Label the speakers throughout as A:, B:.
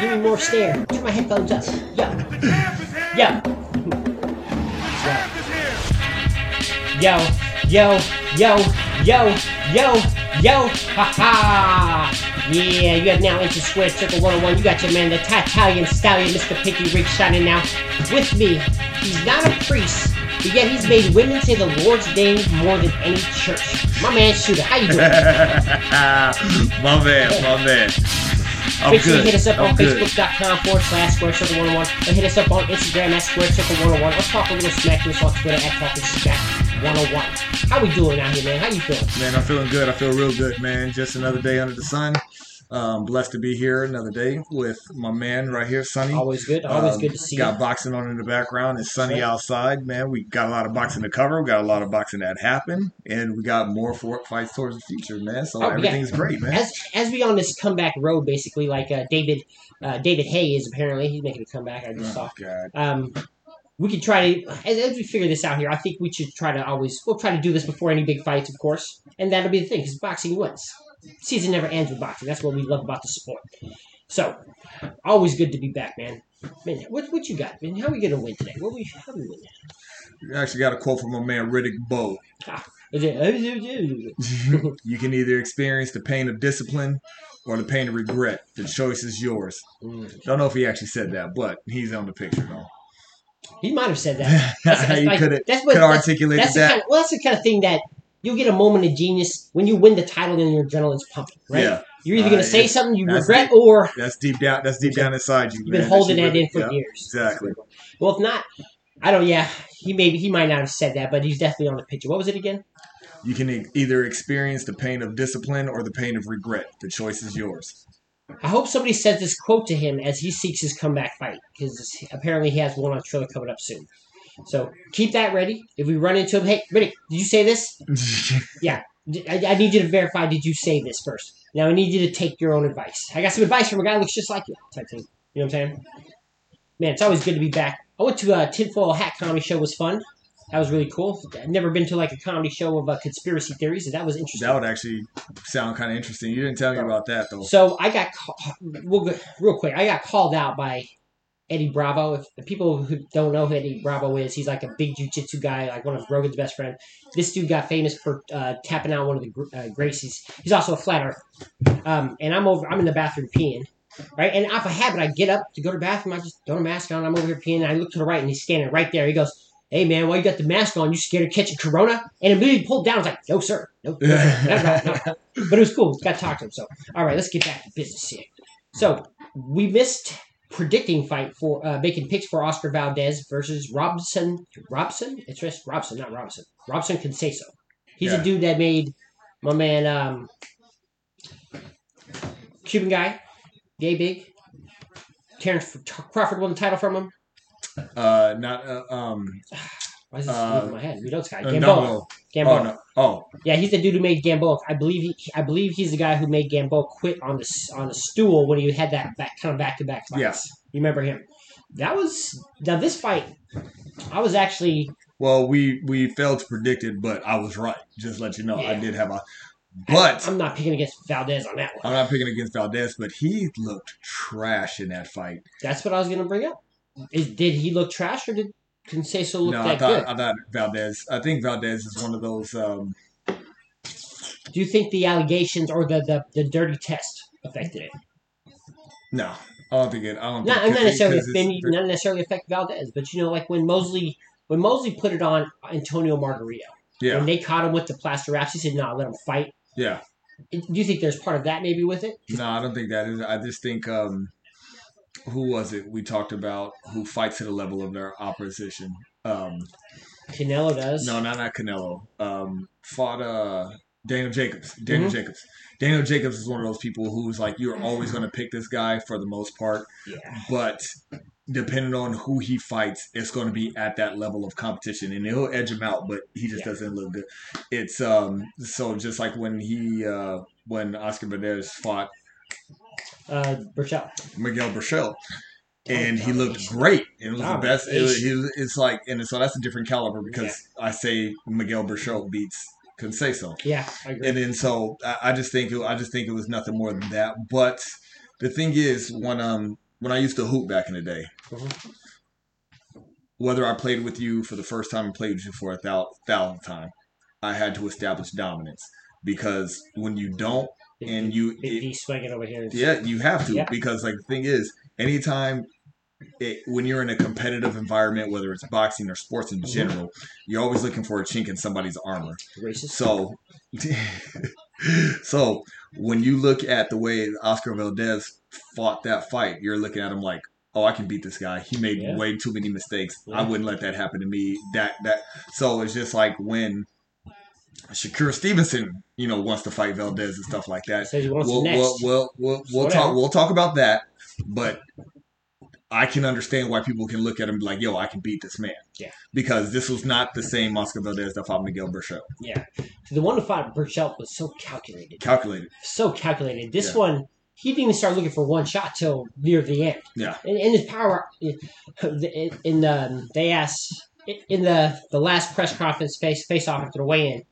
A: Give me more stare. Turn my headphones up.
B: Is here.
A: Yo. Yo. Yo. Yo. Yo. Yo. Ha ha. Yeah, you have now entered Square Circle 101. You got your man, the Italian stallion, Mr. Pinky Rick, shining now with me. He's not a priest, but yet he's made women say the Lord's name more than any church. My man, Shoota, how you doing?
C: my man, my man. I'm
A: Make sure you
C: good.
A: hit us up
C: I'm
A: on facebook.com forward slash Square Circle 101 or hit us up on Instagram at Square Circle 101 or talk a little smack to us on Twitter at Talking Smack 101. How we doing out here, man? How you feeling?
C: Man, I'm feeling good. I feel real good, man. Just another day under the sun. Um, blessed to be here another day with my man right here, Sonny.
A: Always good. Always
C: Um,
A: good to see you.
C: Got
A: you.
C: boxing on in the background. It's sunny
A: Right.
C: outside, man. We got a lot of boxing to cover. We got a lot of boxing that happened, and we got more for fights towards the future, man. So
A: Oh, yeah.
C: everything's great, man.
A: As as we on this comeback road, basically, like uh, David uh, David Haye is apparently he's making a comeback. I just saw.
C: Oh, God.
A: Um, we could try to as, as we figure this out here. I think we should try to always we'll try to do this before any big fights, of course, and that'll be the thing because boxing wins. Season never ends with boxing. That's what we love about the sport. So, always good to be back, man. Man, what what you got? Man, how are we gonna win today? What we how we win?
C: We actually got a quote from my man Riddick Bowe.
A: It-
C: You can either experience the pain of discipline or the pain of regret. The choice is yours.
A: Mm.
C: Don't know if he actually said that, but he's on the picture though.
A: He might have said that. That's, how
C: you
A: like-
C: could have
A: that's what
C: could
A: that's- That's
C: that.
A: kind of, well, that's the kind of thing that you'll get a moment of genius when you win the title and your adrenaline's pumping, right?
C: Yeah,
A: You're either going to say something you regret or
C: that's deep down. That's deep down inside you.
A: you've been
C: man.
A: holding that
C: really-
A: in for
C: yeah,
A: years.
C: Exactly.
A: Well, if not, I don't. Yeah, he maybe he might not have said that, but he's definitely on the picture. What was it again?
C: You can e- either experience the pain of discipline or the pain of regret. The choice is yours.
A: I hope somebody says this quote to him as he seeks his comeback fight because apparently he has one on trailer coming up soon. So keep that ready. If we run into him, hey, Riddick, did you say this? Yeah. I need you to verify. Did you say this first? Now I need you to take your own advice. I got some advice from a guy who looks just like you, type thing. You know what I'm saying? Man, it's always good to be back. I went to a tinfoil hat comedy show. was fun. That was really cool. I've never been to like a comedy show of uh, conspiracy theories, and that was interesting.
C: that would actually sound kind of interesting. You didn't tell me about that though.
A: So I got real quick. I got called out by Eddie Bravo. If the people who don't know who Eddie Bravo is, he's like a big jujitsu guy, like one of Rogan's best friend. This dude got famous for uh, tapping out one of the uh, Gracies. He's also a flat earther. Um, and I'm over. I'm in the bathroom peeing. Right, and off a habit, I get up to go to the bathroom. I just throw a mask on. I'm over here peeing. And I look to the right, and he's standing right there. He goes, "Hey man, why you got the mask on? You scared of catching corona?" And immediately pulled down. I was like, "No sir, no, no, no, no, no." But it was cool. Got to talk to him. So, all right, let's get back to business here. So, we missed predicting fight for uh, making picks for Oscar Valdez versus Robson. Robson? It's just Robson, not Robson. Robson Conceso. He's
C: Yeah.
A: a dude that made my man um, Cuban guy, gay big. Terrence Crawford won the title from him.
C: Uh, not uh, um.
A: Why is this
C: Uh,
A: leaving my head? You know this guy, Gamboa. Gamboa.
C: Oh no. Oh,
A: Yeah, he's the dude who made Gamboa. I believe he, I believe he's the guy who made Gamboa quit on the on the stool when he had that back, kind of back to back fights.
C: Yeah.
A: You remember him? That was now this fight. I was actually
C: well, we we failed to predict it, but I was right. Just let you know, I did have a. But
A: I'm not picking against Valdez on that one.
C: I'm not picking against Valdez, but he looked trash in that fight.
A: That's what I was going to bring up. Is, did he look trash or did Conceso look
C: no, I
A: that
C: thought
A: good?
C: I thought Valdez. I think Valdez is one of those. Um,
A: Do you think the allegations or the, the, the dirty test affected it?
C: no, I don't think it. I don't.
A: Not,
C: think
A: not necessarily
C: it's-
A: not necessarily affect Valdez, but you know, like when Mosley when Mosley put it on Antonio Margarito,
C: Yeah,
A: and they caught him with the plaster wraps, he said, "No, let him fight."
C: yeah.
A: Do you think there's part of that maybe with it?
C: No, I don't think that is. I just think um, who was it we talked about who fights to the level of their opposition? Um,
A: Canelo does.
C: no, not not Canelo. Um, fought uh Daniel Jacobs. Daniel
A: Mhm.
C: Jacobs. Daniel Jacobs is one of those people who's like you're always going to pick this guy for the most part,
A: Yeah.
C: but depending on who he fights, it's going to be at that level of competition, and he'll edge him out, but he just
A: Yeah.
C: doesn't look good. It's um so just like when he uh when Oscar Valdez fought
A: Uh, Berchelt.
C: Miguel Berchelt. And he
A: Oh,
C: looked great. It was the best. It, was- he, it's like, and so that's a different caliber because I say Miguel Berchelt beats couldn't say so.
A: Yeah, I agree.
C: And then so I, I just think it, I just think it was nothing more than that. But the thing is, when um when I used to hoop back in the day,
A: Mhm.
C: whether I played with you for the first time and played with you for a thou- thousandth time, I had to establish dominance because when you don't,
A: Big-
C: and you
A: Big
C: it-
A: D swinging over here.
C: yeah, you have to
A: Yeah.
C: because like the thing is, anytime. It, when you're in a competitive environment, whether it's boxing or sports in
A: Mhm.
C: general, you're always looking for a chink in somebody's armor.
A: Racist.
C: So, so when you look at the way Oscar Valdez fought that fight, you're looking at him like, oh, I can beat this guy. He made
A: Yeah.
C: way too many mistakes. I wouldn't let that happen to me. That that. So it's just like when Shakur Stevenson, you know, wants to fight Valdez and stuff like that.
A: Says he wants
C: We'll,
A: next.
C: we'll, we'll, we'll, we'll talk. We'll talk about that, but. I can understand why people can look at him and be like, "Yo, I can beat this man."
A: Yeah.
C: Because this was not the same Oscar Valdez that fought Miguel Berchelt.
A: yeah. The one to fight Berchelt was so calculated.
C: Calculated.
A: So calculated. This
C: Yeah.
A: one, he didn't even start looking for one shot till near the end.
C: Yeah.
A: And, and his power, in, in the, they asked, in the, the last press conference face, face off after the weigh-in,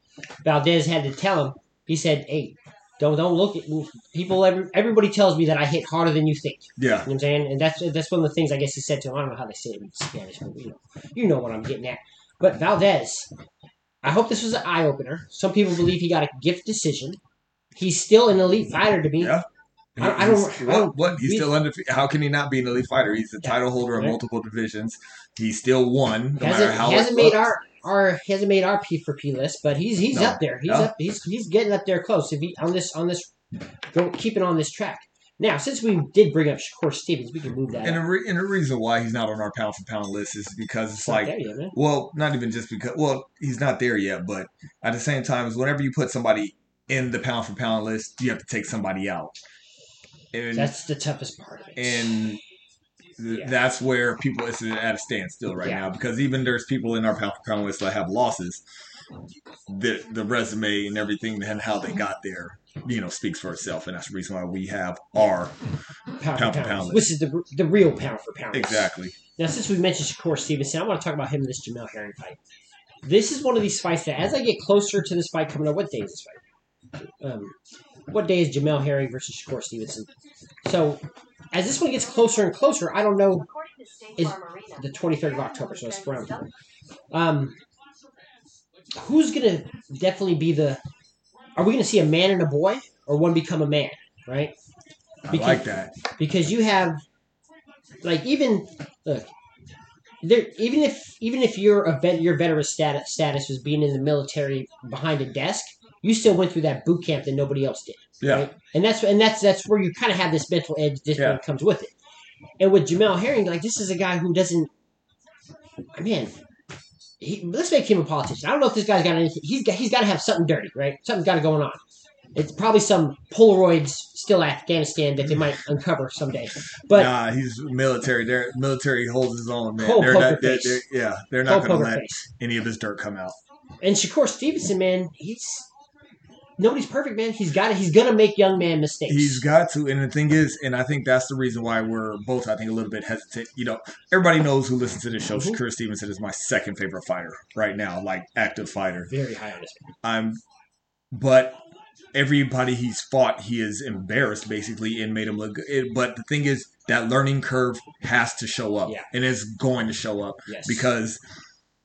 A: Valdez had to tell him, he said, hey, don't don't look at me. people. Every, everybody tells me that I hit harder than you think.
C: Yeah.
A: You know what I'm saying? And that's that's one of the things I guess he said to him. I don't know how they say it in Spanish, but you know, you know what I'm getting at. But Valdez, I hope this was an eye opener. Some people believe he got a gift decision. He's still an elite fighter to me.
C: Yeah.
A: I- I don't- I don't-
C: what? He's still undefeated. How can he not be an elite fighter? He's the
A: Yeah.
C: title holder of multiple divisions. He still won. No matter
A: hasn't,
C: how
A: he hasn't made
C: looks.
A: our our he hasn't made our P for P list, but he's he's
C: No.
A: up there. He's
C: No.
A: up he's he's getting up there close. If he on this on this go keeping on this track. Now, since we did bring up Shakur Stevens, we can move that.
C: And the, re- and the reason why he's not on our pound for pound list is because it's
A: It's
C: like,
A: yet,
C: well, not even just because, well, he's not there yet, but at the same time, is whenever you put somebody in the pound for pound list, you have to take somebody out. And
A: That's the toughest part of it.
C: and
A: Yeah.
C: that's where people it's at a standstill right
A: Yeah.
C: now because even there's people in our pound for pound list that have losses. The the resume and everything and how they got there, you know, speaks for itself, and that's the reason why we have our
A: pound,
C: pound
A: for pound.
C: pound
A: This is the the real pound for pound.
C: exactly.
A: Now, since we mentioned Shakur Stevenson, I want to talk about him in this Jamel Herring fight. This is one of these fights that, as I get closer to this fight coming up, what day is this fight? Um, what day is Jamel Herring versus Shakur Stevenson? So, as this one gets closer and closer, I don't know
D: Is
A: the 23rd of October, so it's around. Um, who's gonna definitely be the? Are we gonna see a man and a boy, or one become a man? Right?
C: I
A: Because-
C: like that.
A: because you have like even look there even if even if your event your veteran status status was being in the military behind a desk you still went through that boot camp that nobody else did
C: Yeah,
A: right? and that's and that's that's where you kind of have this mental edge this
C: Yeah.
A: comes with it and with Jamel Herring like this is a guy who doesn't man he, let's make him a politician I don't know if this guy's got anything he's got he's got to have something dirty right something's got to going on it's probably some Polaroids still Afghanistan that they might uncover someday but
C: nah, he's military. Their military holds his own, man.
A: Cold
C: They're
A: poker
C: not, they're,
A: face.
C: they're- yeah, they're not going to let
A: face.
C: any of his dirt come out.
A: And Shakur Stevenson, man, he's nobody's perfect, man. He's got to He's gonna make young man mistakes.
C: He's got to, and the thing is, and I think that's the reason why we're both, I think, a little bit hesitant. You know, everybody knows who listens to this show.
A: Mhm.
C: Shakur Stevenson is my second favorite fighter right now, like active fighter.
A: very high on. Man.
C: I'm, but everybody he's fought, he is embarrassed basically and made him look good. But the thing is, that learning curve has to show up,
A: Yeah.
C: and it's going to show up
A: Yes,
C: because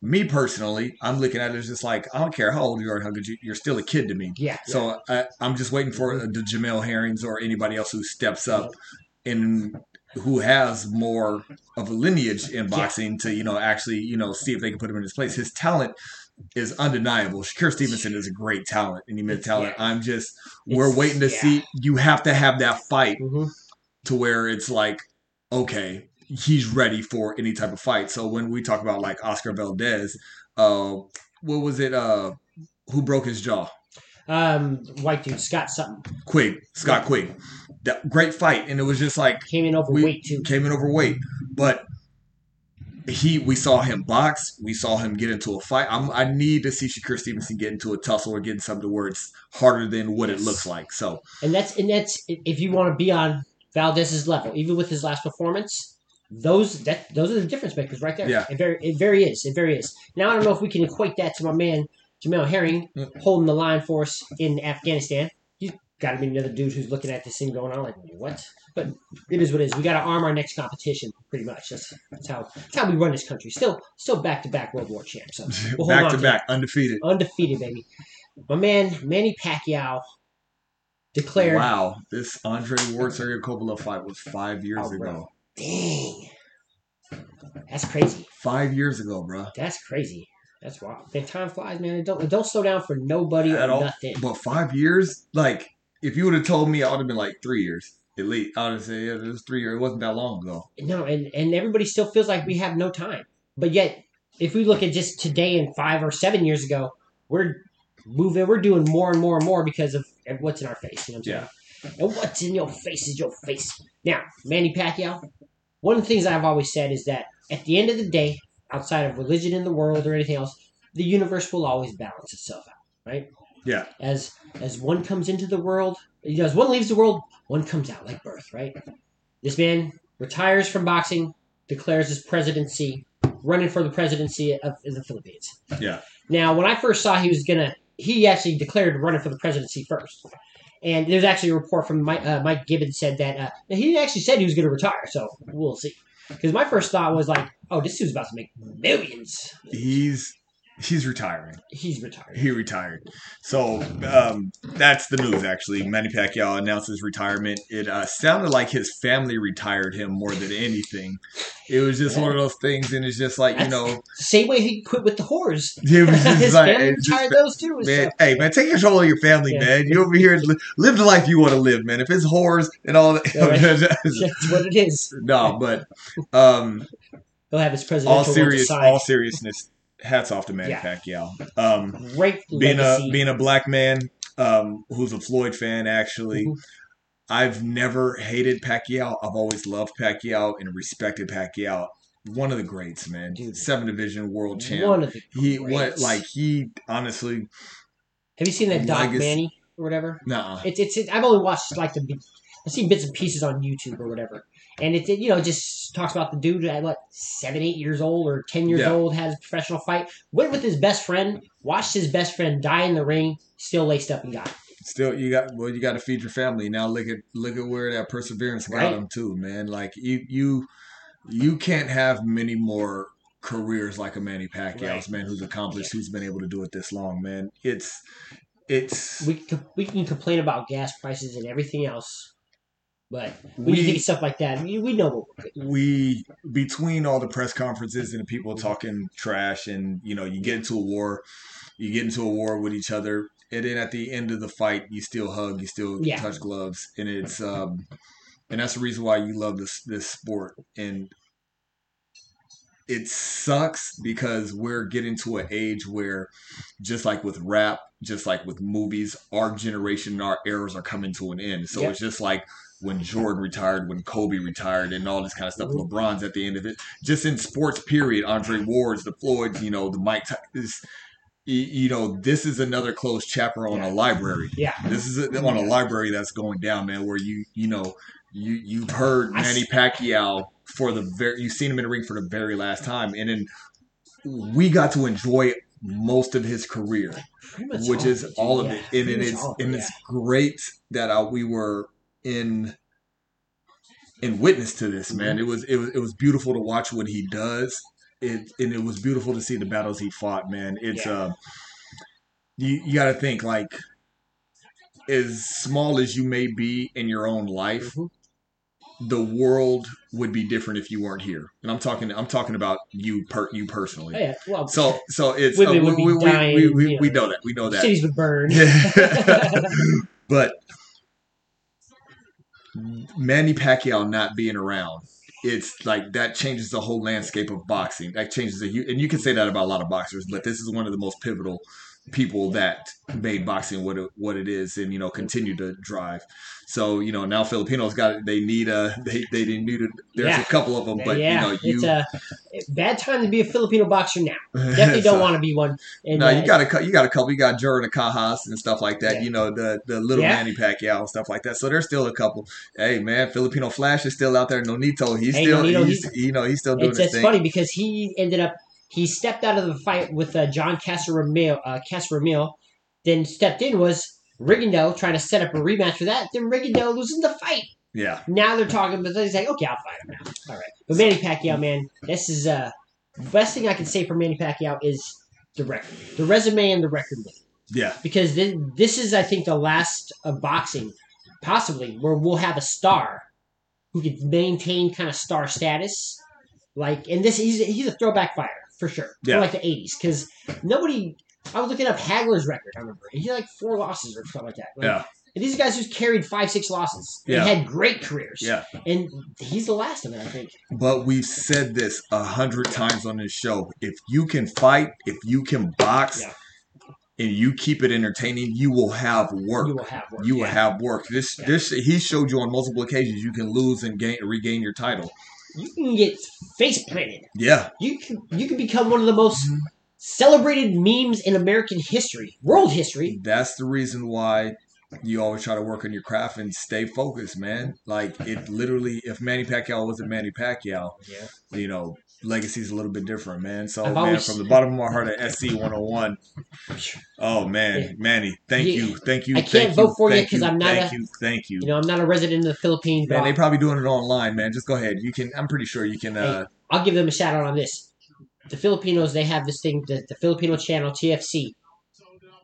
C: me personally, I'm looking at it as just like I don't care how old you are, how good you, you're still a kid to me.
A: yeah.
C: So I, I'm just waiting for the Jamel Herrings or anybody else who steps up and who has more of a lineage in boxing to you know actually you know see if they can put him in his place. His talent is undeniable. Shakur Stevenson is a great talent, and he made talent.
A: Yeah.
C: I'm just we're
A: It's-
C: waiting to
A: yeah.
C: see. You have to have that fight
A: hmm
C: to where it's like, okay, he's ready for any type of fight. So when we talk about like Oscar Valdez, uh, what was it? Uh, who broke his jaw?
A: Um, white dude Scott something.
C: Quigg, Scott Quigg. That great fight, and it was just like
A: came in
C: we
A: overweight too.
C: came in overweight, but he we saw him box, we saw him get into a fight. I'm, I need to see Shakur Stevenson get into a tussle or get in something where it's harder than what it looks like. So
A: And that's and that's if you want to be on Valdez's level, even with his last performance. Those that those are the difference makers right there.
C: Yeah.
A: it very it very is. It very is. Now I don't know if we can equate that to my man Jamel Herring
C: Mm.
A: holding the line for us in Afghanistan. He's got to be another dude who's looking at this thing going on like, what? But it is what it is. We got to arm our next competition, pretty much. That's, that's how that's how we run this country. Still, still back to back World War champs. So we'll
C: back to back, undefeated.
A: undefeated, baby. My man Manny Pacquiao declared.
C: Wow, this Andre Ward Sergio Kovalev fight was five years
A: Oh,
C: ago.
A: Dang, that's crazy.
C: Five years ago, bro.
A: That's crazy. That's wild. Man, time flies, man. It don't it don't slow down for nobody
C: At
A: or
C: all.
A: nothing.
C: But five years, like if you would have told me, I would have been like three years at least. I would have said, yeah, it was three years. It wasn't that long ago.
A: No, and and everybody still feels like we have no time. But yet, if we look at just today and five or seven years ago, we're moving. We're doing more and more and more because of what's in our face. You know what I'm saying? And what's in your face is your face. Now, Manny Pacquiao. One of the things I've always said is that at the end of the day, outside of religion in the world or anything else, the universe will always balance itself out, right?
C: Yeah.
A: As as one comes into the world, you know, as one leaves the world, one comes out like birth, right? This man retires from boxing, declares his presidency, running for the presidency of, of the Philippines.
C: Yeah.
A: Now, when I first saw he was gonna, he actually declared running for the presidency first. And there's actually a report from Mike, uh, Mike Gibbons said that uh, he actually said he was going to retire. So we'll see. Because my first thought was like, oh, this dude's about to make millions.
C: He's he's retiring.
A: He's retired.
C: He retired. So um, that's the news. Actually, Manny Pacquiao announced his retirement. It uh, sounded like his family retired him more than anything. It was just one of those things, and it's just like you know,
A: Same way he quit with the whores.
C: it was just
A: His
C: like
A: family
C: just-
A: retired those too.
C: Man,
A: so-
C: hey man, take control of your family,
A: Yeah.
C: man. You over here li- live the life you want to live, man. If it's whores and all that,
A: Yeah, right. That's what it is.
C: no, but um,
A: He'll have his presidential
C: all serious, all seriousness. Hats off to Manny
A: Yeah.
C: Pacquiao. Um,
A: Great
C: being
A: legacy.
C: a being a black man um, who's a Floyd fan, actually,
A: Mhm.
C: I've never hated Pacquiao. I've always loved Pacquiao and respected Pacquiao. One of the greats, man.
A: Dude.
C: Seven division world champ.
A: One of the
C: he what like he honestly
A: Have you seen that Doc Manny or whatever?
C: No,
A: It's it's. It, I've only watched like the. I've seen bits and pieces on YouTube or whatever, and it, you know just talks about the dude at what seven, eight years old or ten years
C: Yeah.
A: old had a professional fight, went with his best friend, watched his best friend die in the ring, still laced up and got it.
C: Still, you got well. You got to feed your family. Now look at look at where that perseverance got
A: Right.
C: him too, man. Like you you you can't have many more careers like a Manny Pacquiao's
A: Right.
C: man who's accomplished, who's been able to do it this long, man. It's it's
A: We we can complain about gas prices and everything else, but when you
C: we
A: think of stuff like that, we, we know what we're good.
C: we between all the press conferences and the people talking trash and you know you get into a war you get into a war with each other and then at the end of the fight you still hug you still
A: Yeah.
C: touch gloves and it's um and that's the reason why you love this this sport and it sucks because we're getting to an age where just like with rap just like with movies our generation and our eras are coming to an end so
A: Yep.
C: it's just like when Jordan retired, when Kobe retired, and all this kind of stuff.
A: Mhm.
C: LeBron's at the end of it. Just in sports, period. Andre Ward's, the Floyds, you know, the Mike. Is, y- you know, this is another closed chapter on
A: Yeah.
C: a library.
A: Yeah,
C: This is a, on a library that's going down, man. Where you, you know, you you've heard
A: I
C: Manny Pacquiao for the very, you've seen him in the ring for the very last time, and then we got to enjoy most of his career which
A: all
C: is
A: it,
C: all of
A: yeah,
C: it, and, and it's
A: all
C: and
A: yeah.
C: it's great that uh, we were in in witness to this, man. It was it was it was beautiful to watch what he does. It and it was beautiful to see the battles he fought, man. It's
A: Yeah.
C: uh, you you got to think like as small as you may be in your own life.
A: Mhm.
C: The world would be different if you weren't here, and I'm talking. I'm talking about you, per you personally.
A: Oh, yeah, well,
C: So, so it's uh, we, we,
A: dying,
C: we, we,
A: you know.
C: we know that. We know that.
A: cities would burn.
C: but Manny Pacquiao not being around, it's like that changes the whole landscape of boxing. That changes the and you can say that about a lot of boxers, but this is one of the most pivotal people that made boxing what it, what it is, and you know continue to drive. So you know now Filipinos got they need a they they need a, there's
A: Yeah.
C: a couple of them, but
A: yeah,
C: you know
A: it's
C: you
A: a bad time to be a Filipino boxer now. Definitely don't want to be one. And,
C: No,
A: uh,
C: you got a you got a couple. You got Jerwin Ancajas and stuff like that.
A: Yeah.
C: You know the the little
A: Yeah.
C: Manny Pacquiao and stuff like that. So there's still a couple. Hey man, Filipino Flash is still out there. Nonito, he's
A: Hey,
C: still
A: Nonito,
C: he's, you know he's still doing
A: it's,
C: his
A: it's
C: thing.
A: funny because he ended up he stepped out of the fight with uh, John Casimero, uh, then stepped in was Rigondeaux trying to set up a rematch for that. Then Rigondeaux loses the fight.
C: Yeah.
A: Now they're talking, but he's like, okay, I'll fight him now. All right, but Manny Pacquiao, man, this is uh, best thing I can say for Manny Pacquiao is the record, the resume, and the record.
C: Yeah.
A: because thi- this is, I think, the last of boxing, possibly where we'll have a star who can maintain kind of star status. Like, and this he's he's a throwback fighter for sure,
C: Yeah.
A: from like the '80s, because nobody. I was looking up Hagler's record. I remember he had like four losses or something like that. Like,
C: Yeah.
A: and these guys just carried five, six losses. They
C: Yeah.
A: had great careers.
C: Yeah.
A: And he's the last of it, I think.
C: But we've said this a hundred times on this show. If you can fight, if you can box,
A: Yeah.
C: and you keep it entertaining, you will have work.
A: You will have work.
C: You will have work. This
A: Yeah.
C: this he showed you on multiple occasions you can lose and gain regain your title.
A: You can get face planted.
C: Yeah.
A: You can you can become one of the most celebrated memes in American history, world history.
C: That's the reason why you always try to work on your craft and stay focused, man. Like it literally if Manny Pacquiao wasn't Manny Pacquiao,
A: Yeah.
C: you know, legacy's a little bit different, man. So
A: I've
C: man,
A: always-
C: from the bottom of my heart at SC one oh one. Oh man,
A: Yeah.
C: Manny, thank
A: Yeah.
C: you. Thank you.
A: I can't
C: thank
A: vote for you because I'm not
C: thank
A: a-
C: you, thank you.
A: You know, I'm not a resident of the Philippines,
C: Man, they probably doing it online, man. Just go ahead. You can. I'm pretty sure you can. Uh,
A: I'll give them a shout out on this. The Filipinos, they have this thing, the, the Filipino channel TFC.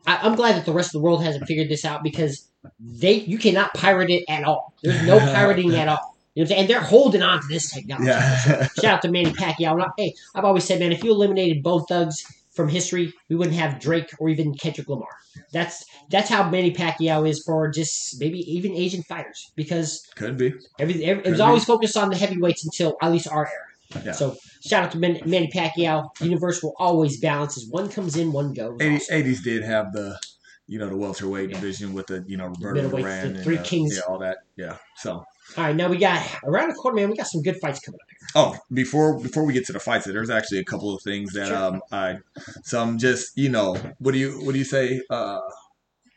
A: I, I'm glad that the rest of the world hasn't figured this out because they you cannot pirate it at all. There's no pirating at all. You know what I'm saying? And they're holding on to this technology.
C: yeah.
A: Shout out to Manny Pacquiao. And Hey, I've always said, man, if you eliminated both thugs from history, we wouldn't have Drake or even Kendrick Lamar. That's that's how Manny Pacquiao is for just maybe even Asian fighters because
C: Could be.
A: every, every, it was
C: be.
A: always focused on the heavyweights until at least our era.
C: Yeah.
A: So shout out to Man- Manny Pacquiao. Universe will always balance as one comes in, one goes.
C: 80,
A: also.
C: 80s did have the, you know, the welterweight
A: Yeah.
C: division with the, you know, Roberto Duran
A: the
C: and
A: three
C: uh,
A: kings.
C: yeah, all that. Yeah. So,
A: All right, now we got around the corner, man. We got some good fights coming up here.
C: oh, before before we get to the fights, there's actually a couple of things that
A: Sure.
C: um I, some just you know, what do you what do you say? Uh,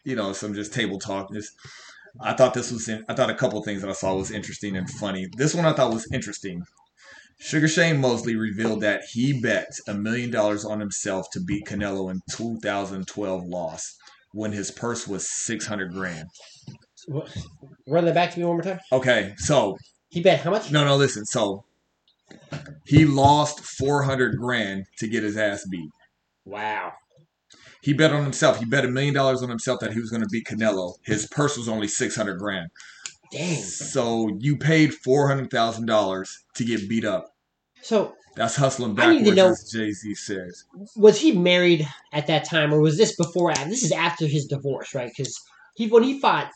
C: you know, some just table talk. Just I thought this was in, I thought a couple of things that I saw was interesting and funny. This one I thought was interesting. Sugar Shane Mosley revealed that he bet a million dollars on himself to beat Canelo in 2012 loss when his purse was 600 grand.
A: Run that back to me one more time.
C: Okay, so
A: He bet how much?
C: no, no, listen. So he lost 400 grand to get his ass beat.
A: Wow.
C: He bet on himself. He bet a million dollars on himself that he was going to beat Canelo. His purse was only 600 grand.
A: Dang.
C: So you paid $400,000 to get beat up.
A: So
C: That's hustling
A: I need to
C: backwards,
A: know-
C: as Jay Z says.
A: was he married at that time, or was this before? This is after his divorce, right? Because he when he fought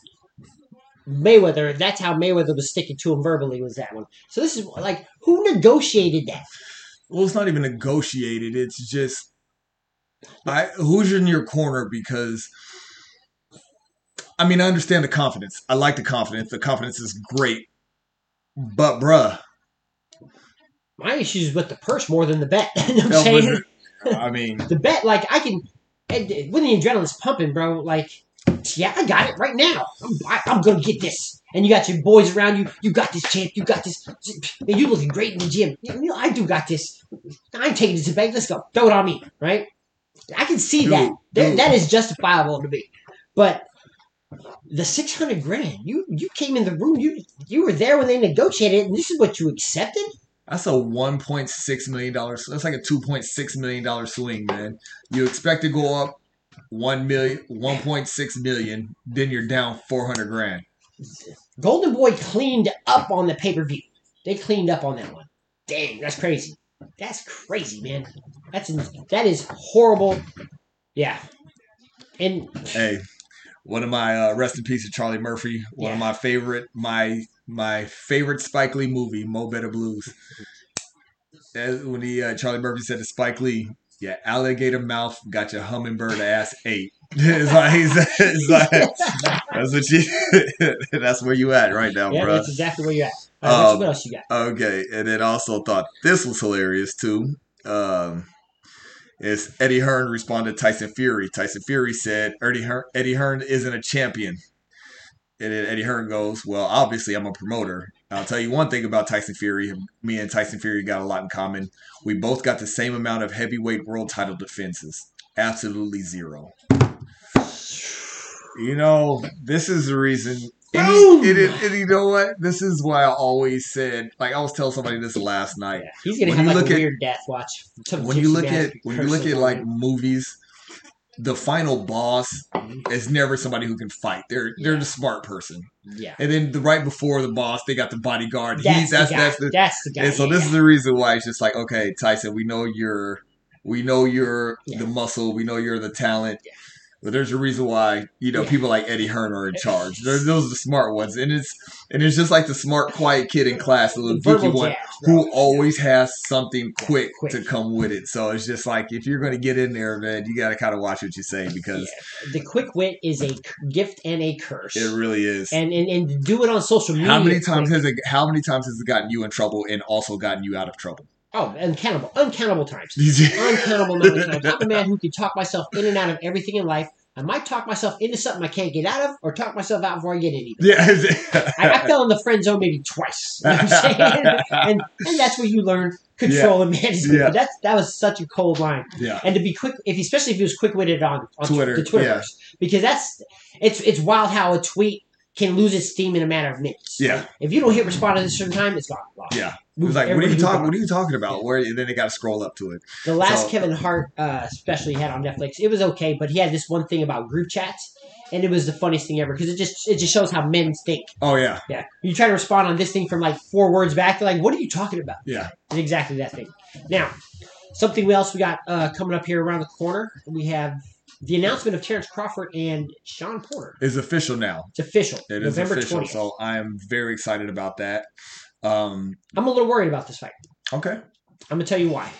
A: Mayweather, that's how Mayweather was sticking to him verbally. Was that one? So this is like who negotiated that?
C: Well, it's not even negotiated. It's just I who's in your corner because I mean I understand the confidence. I like the confidence. The confidence is great. But bruh,
A: My issues with the purse more than the bet. you know I'm
C: no,
A: saying?
C: I mean
A: The bet, like I can, when the adrenaline's pumping, bro. Like, yeah, I got it right now. I'm, I, I'm gonna get this. And you got your boys around you. You got this, champ. You got this. Man, you looking great in the gym. You know, I do got this. I ain't taking this to bank. Let's go. Throw it on me, right? I can see
C: Dude,
A: that. That,
C: dude.
A: that is justifiable to me. But the six hundred grand, you you came in the room. You you were there when they negotiated, and this is what you accepted.
C: that's a one point six million dollars that's like a two point six million dollar swing, man. You expect to go up one million one point six million, then you're down four hundred grand.
A: Golden Boy cleaned up on the pay per view. They cleaned up on that one. Dang, that's crazy. That's crazy, man. That's that is horrible. Yeah, and
C: Hey, one of my uh, rest in peace to Charlie Murphy. One of my favorite my my favorite Spike Lee movie, Mo Better Blues. When he uh, Charlie Murphy said to Spike Lee, "Yeah, alligator mouth got your hummingbird ass ate." it's like, it's like that's what you. that's where you at right now,
A: yeah,
C: bro.
A: that's exactly where you're at. Right, what,
C: Um,
A: what else you got?
C: Okay, and then also thought this was hilarious too. Um, is Eddie Hearn responded Tyson Fury. Tyson Fury said Eddie Hearn, Eddie Hearn isn't a champion. And then Eddie Hearn goes, Well, obviously, I'm a promoter. I'll tell you one thing about Tyson Fury. Me and Tyson Fury got a lot in common. We both got the same amount of heavyweight world title defenses. Absolutely zero. You know, this is the reason. And, it, it, and you know what? This is why I always said, like I was telling somebody this last night.
A: Yeah, he's gonna
C: When
A: have
C: you
A: like
C: look
A: a
C: at-
A: weird death watch.
C: When you look at when you look at like movies, the final boss
A: Mhm.
C: is never somebody who can fight. They're they're the smart person.
A: yeah,
C: And then the right before the boss, they got the bodyguard.
A: that's,
C: He's that's
A: the
C: that's the
A: that's the guy.
C: and so this
A: yeah.
C: is the reason why it's just like, okay, Tyson, we know you're we know you're
A: Yeah.
C: the muscle, we know you're the talent.
A: Yeah.
C: But there's a reason why, you know, people like Eddie Hearn are in charge. They're, those are the smart ones. And it's and it's just like the smart, quiet kid in class, the little geeky one who always has something quick,
A: quick.
C: to come with it. So it's just like if you're gonna get in there, man, you gotta kinda watch what you say because
A: the quick wit is a gift and a curse.
C: it really is.
A: and, and and do it on social media.
C: how many times
A: quick.
C: has it how many times has it gotten you in trouble and also gotten you out of trouble?
A: Oh, uncountable, uncountable times. uncountable of times. I'm a man who can talk myself in and out of everything in life. I might talk myself into something I can't get out of, or talk myself out before I get in.
C: Yeah.
A: I, I fell in the friend zone maybe twice. You know what I'm saying? and, and that's where you learn control and management.
C: Yeah.
A: That's that was such a cold line.
C: yeah.
A: And to be quick, if especially if he was quick witted on, on
C: Twitter,
A: the Twitterverse,
C: yeah.
A: because that's it's it's wild how a tweet can lose its steam in a matter of minutes.
C: Yeah.
A: If you don't hit respond at a certain time, it's gone. Lost.
C: Yeah. It was like, what are you talking? What are you talking about? Where and then they got to scroll up to it.
A: The last
C: So-
A: Kevin Hart uh, special he had on Netflix, it was okay, but he had this one thing about group chats, and it was the funniest thing ever because it just it just shows how men think.
C: Oh yeah,
A: Yeah, you try to respond on this thing from like four words back, they're like, "What are you talking about?"
C: yeah.
A: It's exactly that thing. Now, something else we got uh, coming up here around the corner. We have the announcement of Terrence Crawford and Sean Porter.
C: is official now.
A: It's official.
C: It is
A: November
C: official.
A: 20th.
C: So I am very excited about that. Um.
A: I'm a little worried about this fight.
C: Okay.
A: I'm gonna tell you why.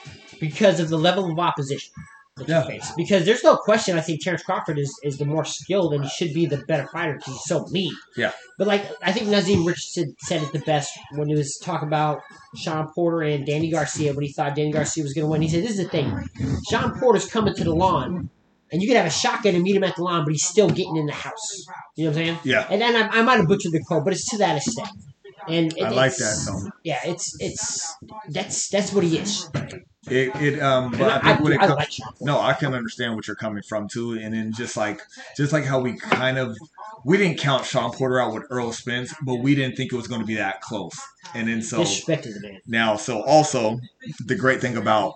A: Because of the level of opposition that
C: Yeah.
A: you face. Because there's no question. I think Terrence Crawford is, is the more skilled and he should be the better fighter because he's so mean.
C: Yeah.
A: But like I think Naazim Richardson said it the best when he was talking about Sean Porter and Danny Garcia when he thought Danny Garcia was going to win. He said, "This is the thing. Sean Porter's coming to the lawn." And you could have a shotgun and meet him at the lawn, but he's still getting in the house. You know what I'm saying?
C: Yeah.
A: And then I, I might have butchered the quote, but it's to that extent. And it,
C: I like that though.
A: Yeah, it's it's that's that's what he is.
C: It. It. Um. But I
A: I,
C: think when it
A: I
C: comes.
A: like
C: No, I can understand what you're coming from too, and then just like just like how we kind of we didn't count Sean Porter out with Errol Spence, but we didn't think it was going to be that close, and then so
A: disrespected the man.
C: now so also the great thing about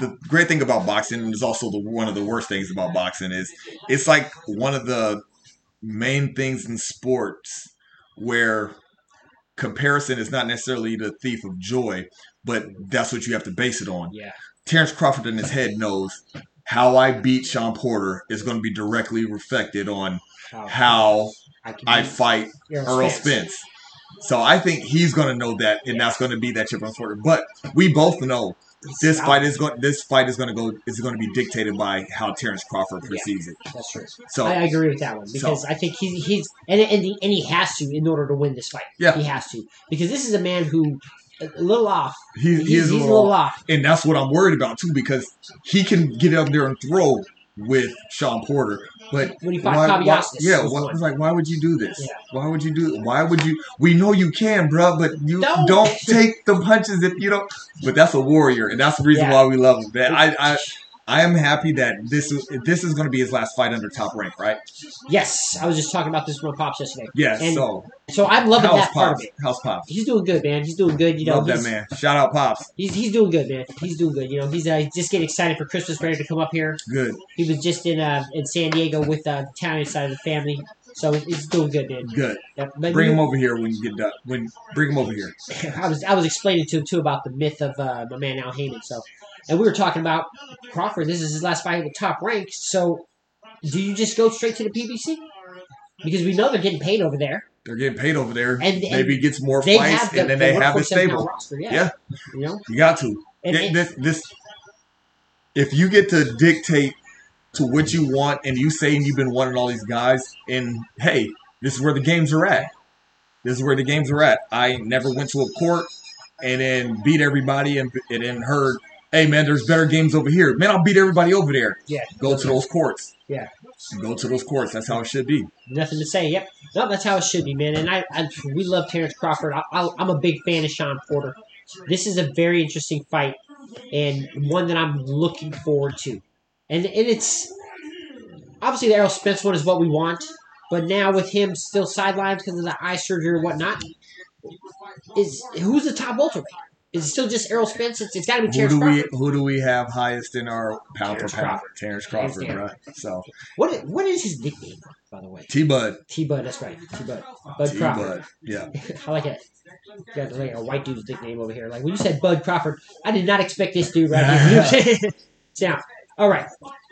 C: the great thing about boxing and is also the one of the worst things about boxing is it's like one of the main things in sports where comparison is not necessarily the thief of joy, but that's what you have to base it on.
A: Yeah,
C: Terrence Crawford in his head knows how I beat Sean Porter is going to be directly reflected on how
A: I, can
C: I fight Errol
A: Spence.
C: Spence. So I think he's going to know that, and that's going to be that chip on his shoulder. But we both know this fight is going. This fight is going to go. Is going to be dictated by how Terrence Crawford perceives it.
A: That's true.
C: So
A: I, I agree with that one because I think he's he's and and, he, and he has to in order to win this fight.
C: Yeah.
A: he has to because this is a man who uh, a a little off.
C: he,
A: He's,
C: he is
A: he's
C: a little,
A: off.
C: and that's what I'm worried about too, because he can get up there and throw with Sean Porter. But
A: When he fought
C: why, why, yeah, why, it's like why would you do this?
A: Yeah.
C: Why would you do? Why would you? We know you can, bro, but you
A: Don't.
C: don't, take the punches if you don't. But that's a warrior, and that's the reason
A: Yeah.
C: why we love him. Man, I, I, I am happy that this is this is going to be his last fight under top rank, right?
A: Yes, I was just talking about this with pops yesterday.
C: Yeah.
A: And
C: so
A: So I'm loving
C: how's
A: that part of it.
C: How's pops?
A: He's doing good, man. He's doing good. You know,
C: Love that man. Shout out pops.
A: He's, he's doing good, man. He's doing good. You know, he's uh, just getting excited for Christmas, ready to come up here.
C: Good,
A: He was just in uh, in San Diego with uh, the Italian side of the family, so he's doing good, man.
C: good. Bring him over here when you get done. When bring him over here.
A: I was I was explaining to him too about the myth of uh, my man Al Haymon. So, and we were talking about Crawford. This is his last fight at the top rank. So, do you just go straight to the PBC? Because we know they're getting paid over there.
C: They're getting paid over there.
A: And- and
C: Maybe gets more fights,
A: the,
C: and then
A: the
C: they have the
A: workforce that can
C: stable.
A: roster. Yeah.
C: Yeah.
A: you know.
C: You got to.
A: And-
C: this, this, if you get to dictate to what you want, and you saying you've been wanting all these guys, and hey, this is where the games are at. This is where the games are at. I never went to a court and then beat everybody and, and then heard Hey man, there's better games over here. Man, I'll beat everybody over there.
A: Yeah.
C: Go to those courts.
A: Yeah.
C: Go to those courts. That's how it should be.
A: Nothing to say. Yep. No, that's how it should be, man. And I, I we love Terrence Crawford. I, I, I'm a big fan of Sean Porter. This is a very interesting fight and one that I'm looking forward to. And and it's obviously the Errol Spence one is what we want, but now with him still sidelined because of the eye surgery or whatnot, is who's the top welterweight? Is it still just Errol Spence? It's, it's got to be
C: Who
A: Terrence
C: do we
A: Crawford.
C: who do we have highest in our pound
A: Terrence
C: for pound?
A: Crawford.
C: Terrence Crawford, right? So
A: What is, what is his nickname, by the way?
C: T Bud.
A: T Bud. That's right. T Bud. Bud Crawford.
C: Yeah.
A: I like it. Got like a white dude's nickname over here. Like when you said Bud Crawford, I did not expect this dude right here. now, all right,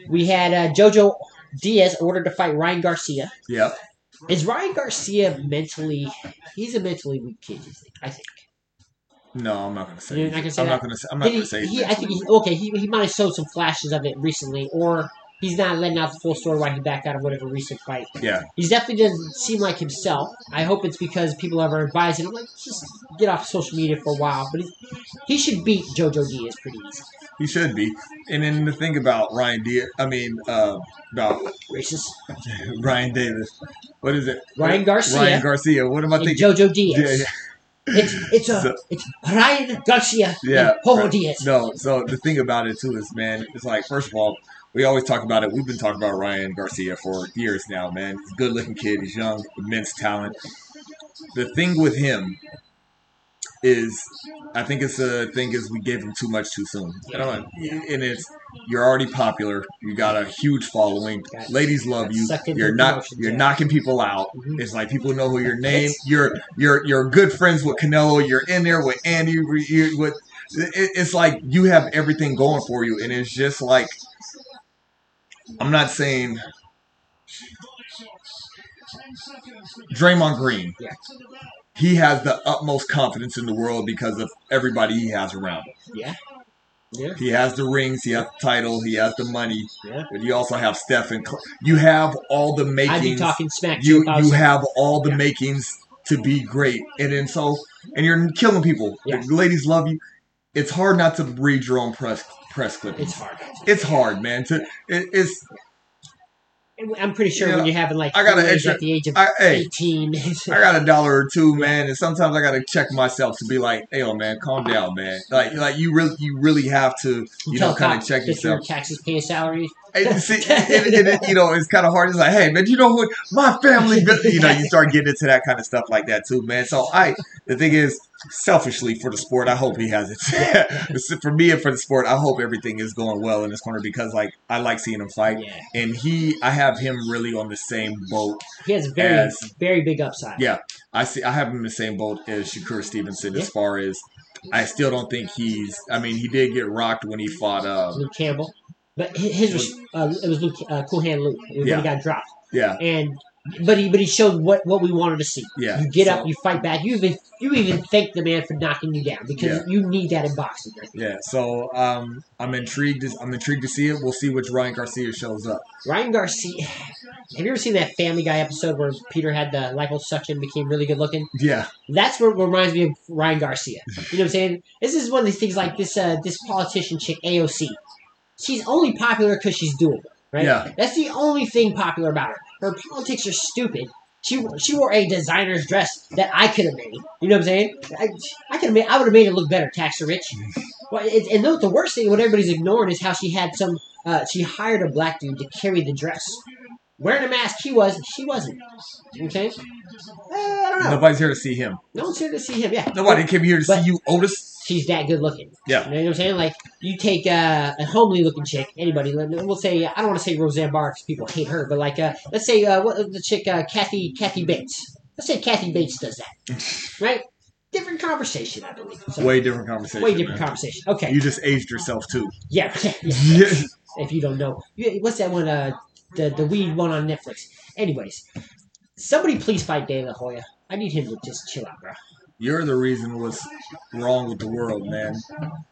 A: we had uh, JoJo Diaz ordered to fight Ryan Garcia.
C: Yep.
A: Is Ryan Garcia mentally? He's a mentally weak kid. I think.
C: No, I'm not gonna say.
A: You're not gonna say
C: I'm
A: that?
C: not gonna say. I'm not gonna
A: he,
C: say.
A: he, I think he, okay. He, he might have showed some flashes of it recently, or he's not letting out the full story why he backed out of whatever recent fight.
C: yeah.
A: He definitely doesn't seem like himself. I hope it's because people are advising him, like, just get off social media for a while. But he, he should beat JoJo Diaz pretty easy.
C: He should be. And then the thing about Ryan Diaz, I mean, uh, about
A: Racist.
C: Ryan Davis. What is it?
A: Ryan Garcia
C: Ryan Garcia. What am I
A: and
C: thinking?
A: JoJo Diaz.
C: Yeah, yeah.
A: It's it's a
C: So-
A: it's Ryan Garcia
C: Yeah,
A: and Jojo
C: right.
A: Diaz.
C: No, so the thing about it too is, man, it's like first of all, we always talk about it. We've been talking about Ryan Garcia for years now, man. He's a good looking kid. He's young, immense talent. The thing with him is, I think it's the thing is we gave him too much too soon. I don't. And it's you're already popular. You got a huge following.
A: Got-
C: Ladies love you. You're not. You're
A: yeah.
C: knocking people out.
A: Mhm.
C: It's like people know who your name. You're you're you're good friends with Canelo. You're in there with Andy. You with it, it's like you have everything going for you, and it's just like I'm not saying Draymond Green.
A: Yeah.
C: He has the utmost confidence in the world because of everybody he has around him.
A: Yeah. Yeah.
C: He has the rings, he has the title, he has the money,
A: Yeah.
C: but you also have Steph and Cl- you have all the makings.
A: I'd be talking smack to
C: You you have all the
A: Yeah.
C: makings to be great, and then so and you're killing people.
A: Yeah.
C: The ladies love you. It's hard not to read your own press press clippings.
A: It's hard.
C: It's hard, man. To it, it's
A: I'm pretty sure
C: Yeah.
A: when you're having like
C: I got an extra-
A: at the age of
C: I, hey,
A: 18.
C: I got a dollar or two, man, and sometimes I gotta check myself to be like, "Hey, oh, man, calm down, man." Like, like you really, you really have to, you know, kind of check
A: that your
C: yourself.
A: taxes pay a salary.
C: And see, and, and it, you know, it's kind of hard. It's like, hey, man, you know what? My family, you know, you start getting into that kind of stuff like that too, man. So I, the thing is, selfishly for the sport, I hope he has it. for me and for the sport, I hope everything is going well in this corner because, like, I like seeing him fight,
A: Yeah.
C: and he, I have him really on the same boat.
A: He has very,
C: As-
A: very big upside.
C: Yeah, I see. I have him in the same boat as Shakur Stevenson
A: Yeah.
C: as far as. I still don't think he's. I mean, he did get rocked when he fought. Uh,
A: Luke Campbell. But hi- his was uh, it was Luke uh, Cool Hand Luke when
C: Yeah.
A: he got dropped.
C: yeah,
A: And but he but he showed what, what we wanted to see.
C: yeah.
A: You get
C: So-
A: up, you fight back. You even you even thank the man for knocking you down because
C: Yeah.
A: you need that in boxing.
C: Yeah, so um, I'm intrigued. To, I'm intrigued to see it. We'll see which Ryan Garcia shows up.
A: Ryan Garcia. Have you ever seen that Family Guy episode where Peter had the liposuction, became really good looking?
C: Yeah,
A: That's what reminds me of Ryan Garcia. You know what I'm saying? This is one of these things like this uh, this politician chick AOC. She's only popular because she's doable, right?
C: Yeah.
A: That's the only thing popular about her. Her politics are stupid. She she wore a designer's dress that I could have made. You know what I'm saying? I, I could have made. I would have made it look better, tax her rich. Well, it, and the, the worst thing, what everybody's ignoring, is how she had some. Uh, she hired a black dude to carry the dress, wearing a mask. He was. She wasn't. You know what I'm saying? Eh, I don't know.
C: nobody's here to see him.
A: No one's here to see him. Yeah.
C: Nobody came here to
A: But-
C: see you, Otis.
A: She's that good looking.
C: Yeah.
A: You know what I'm saying? Like, you take uh, a homely looking chick, anybody, we'll say, I don't want to say Roseanne Barr because people hate her, but like, uh, let's say, uh, what the chick, uh, Kathy, Kathy Bates. Let's say Kathy Bates does that. right? Different conversation, I believe. So,
C: Way different conversation.
A: way different
C: man.
A: conversation. Okay.
C: You just aged yourself too.
A: yeah. yeah, yeah.
C: Yeah.
A: if you don't know. What's that one? Uh, the, the weed one on Netflix. Anyways, somebody please fight De La Hoya. I need him to just chill out, bro.
C: You're the reason what's wrong with the world, man.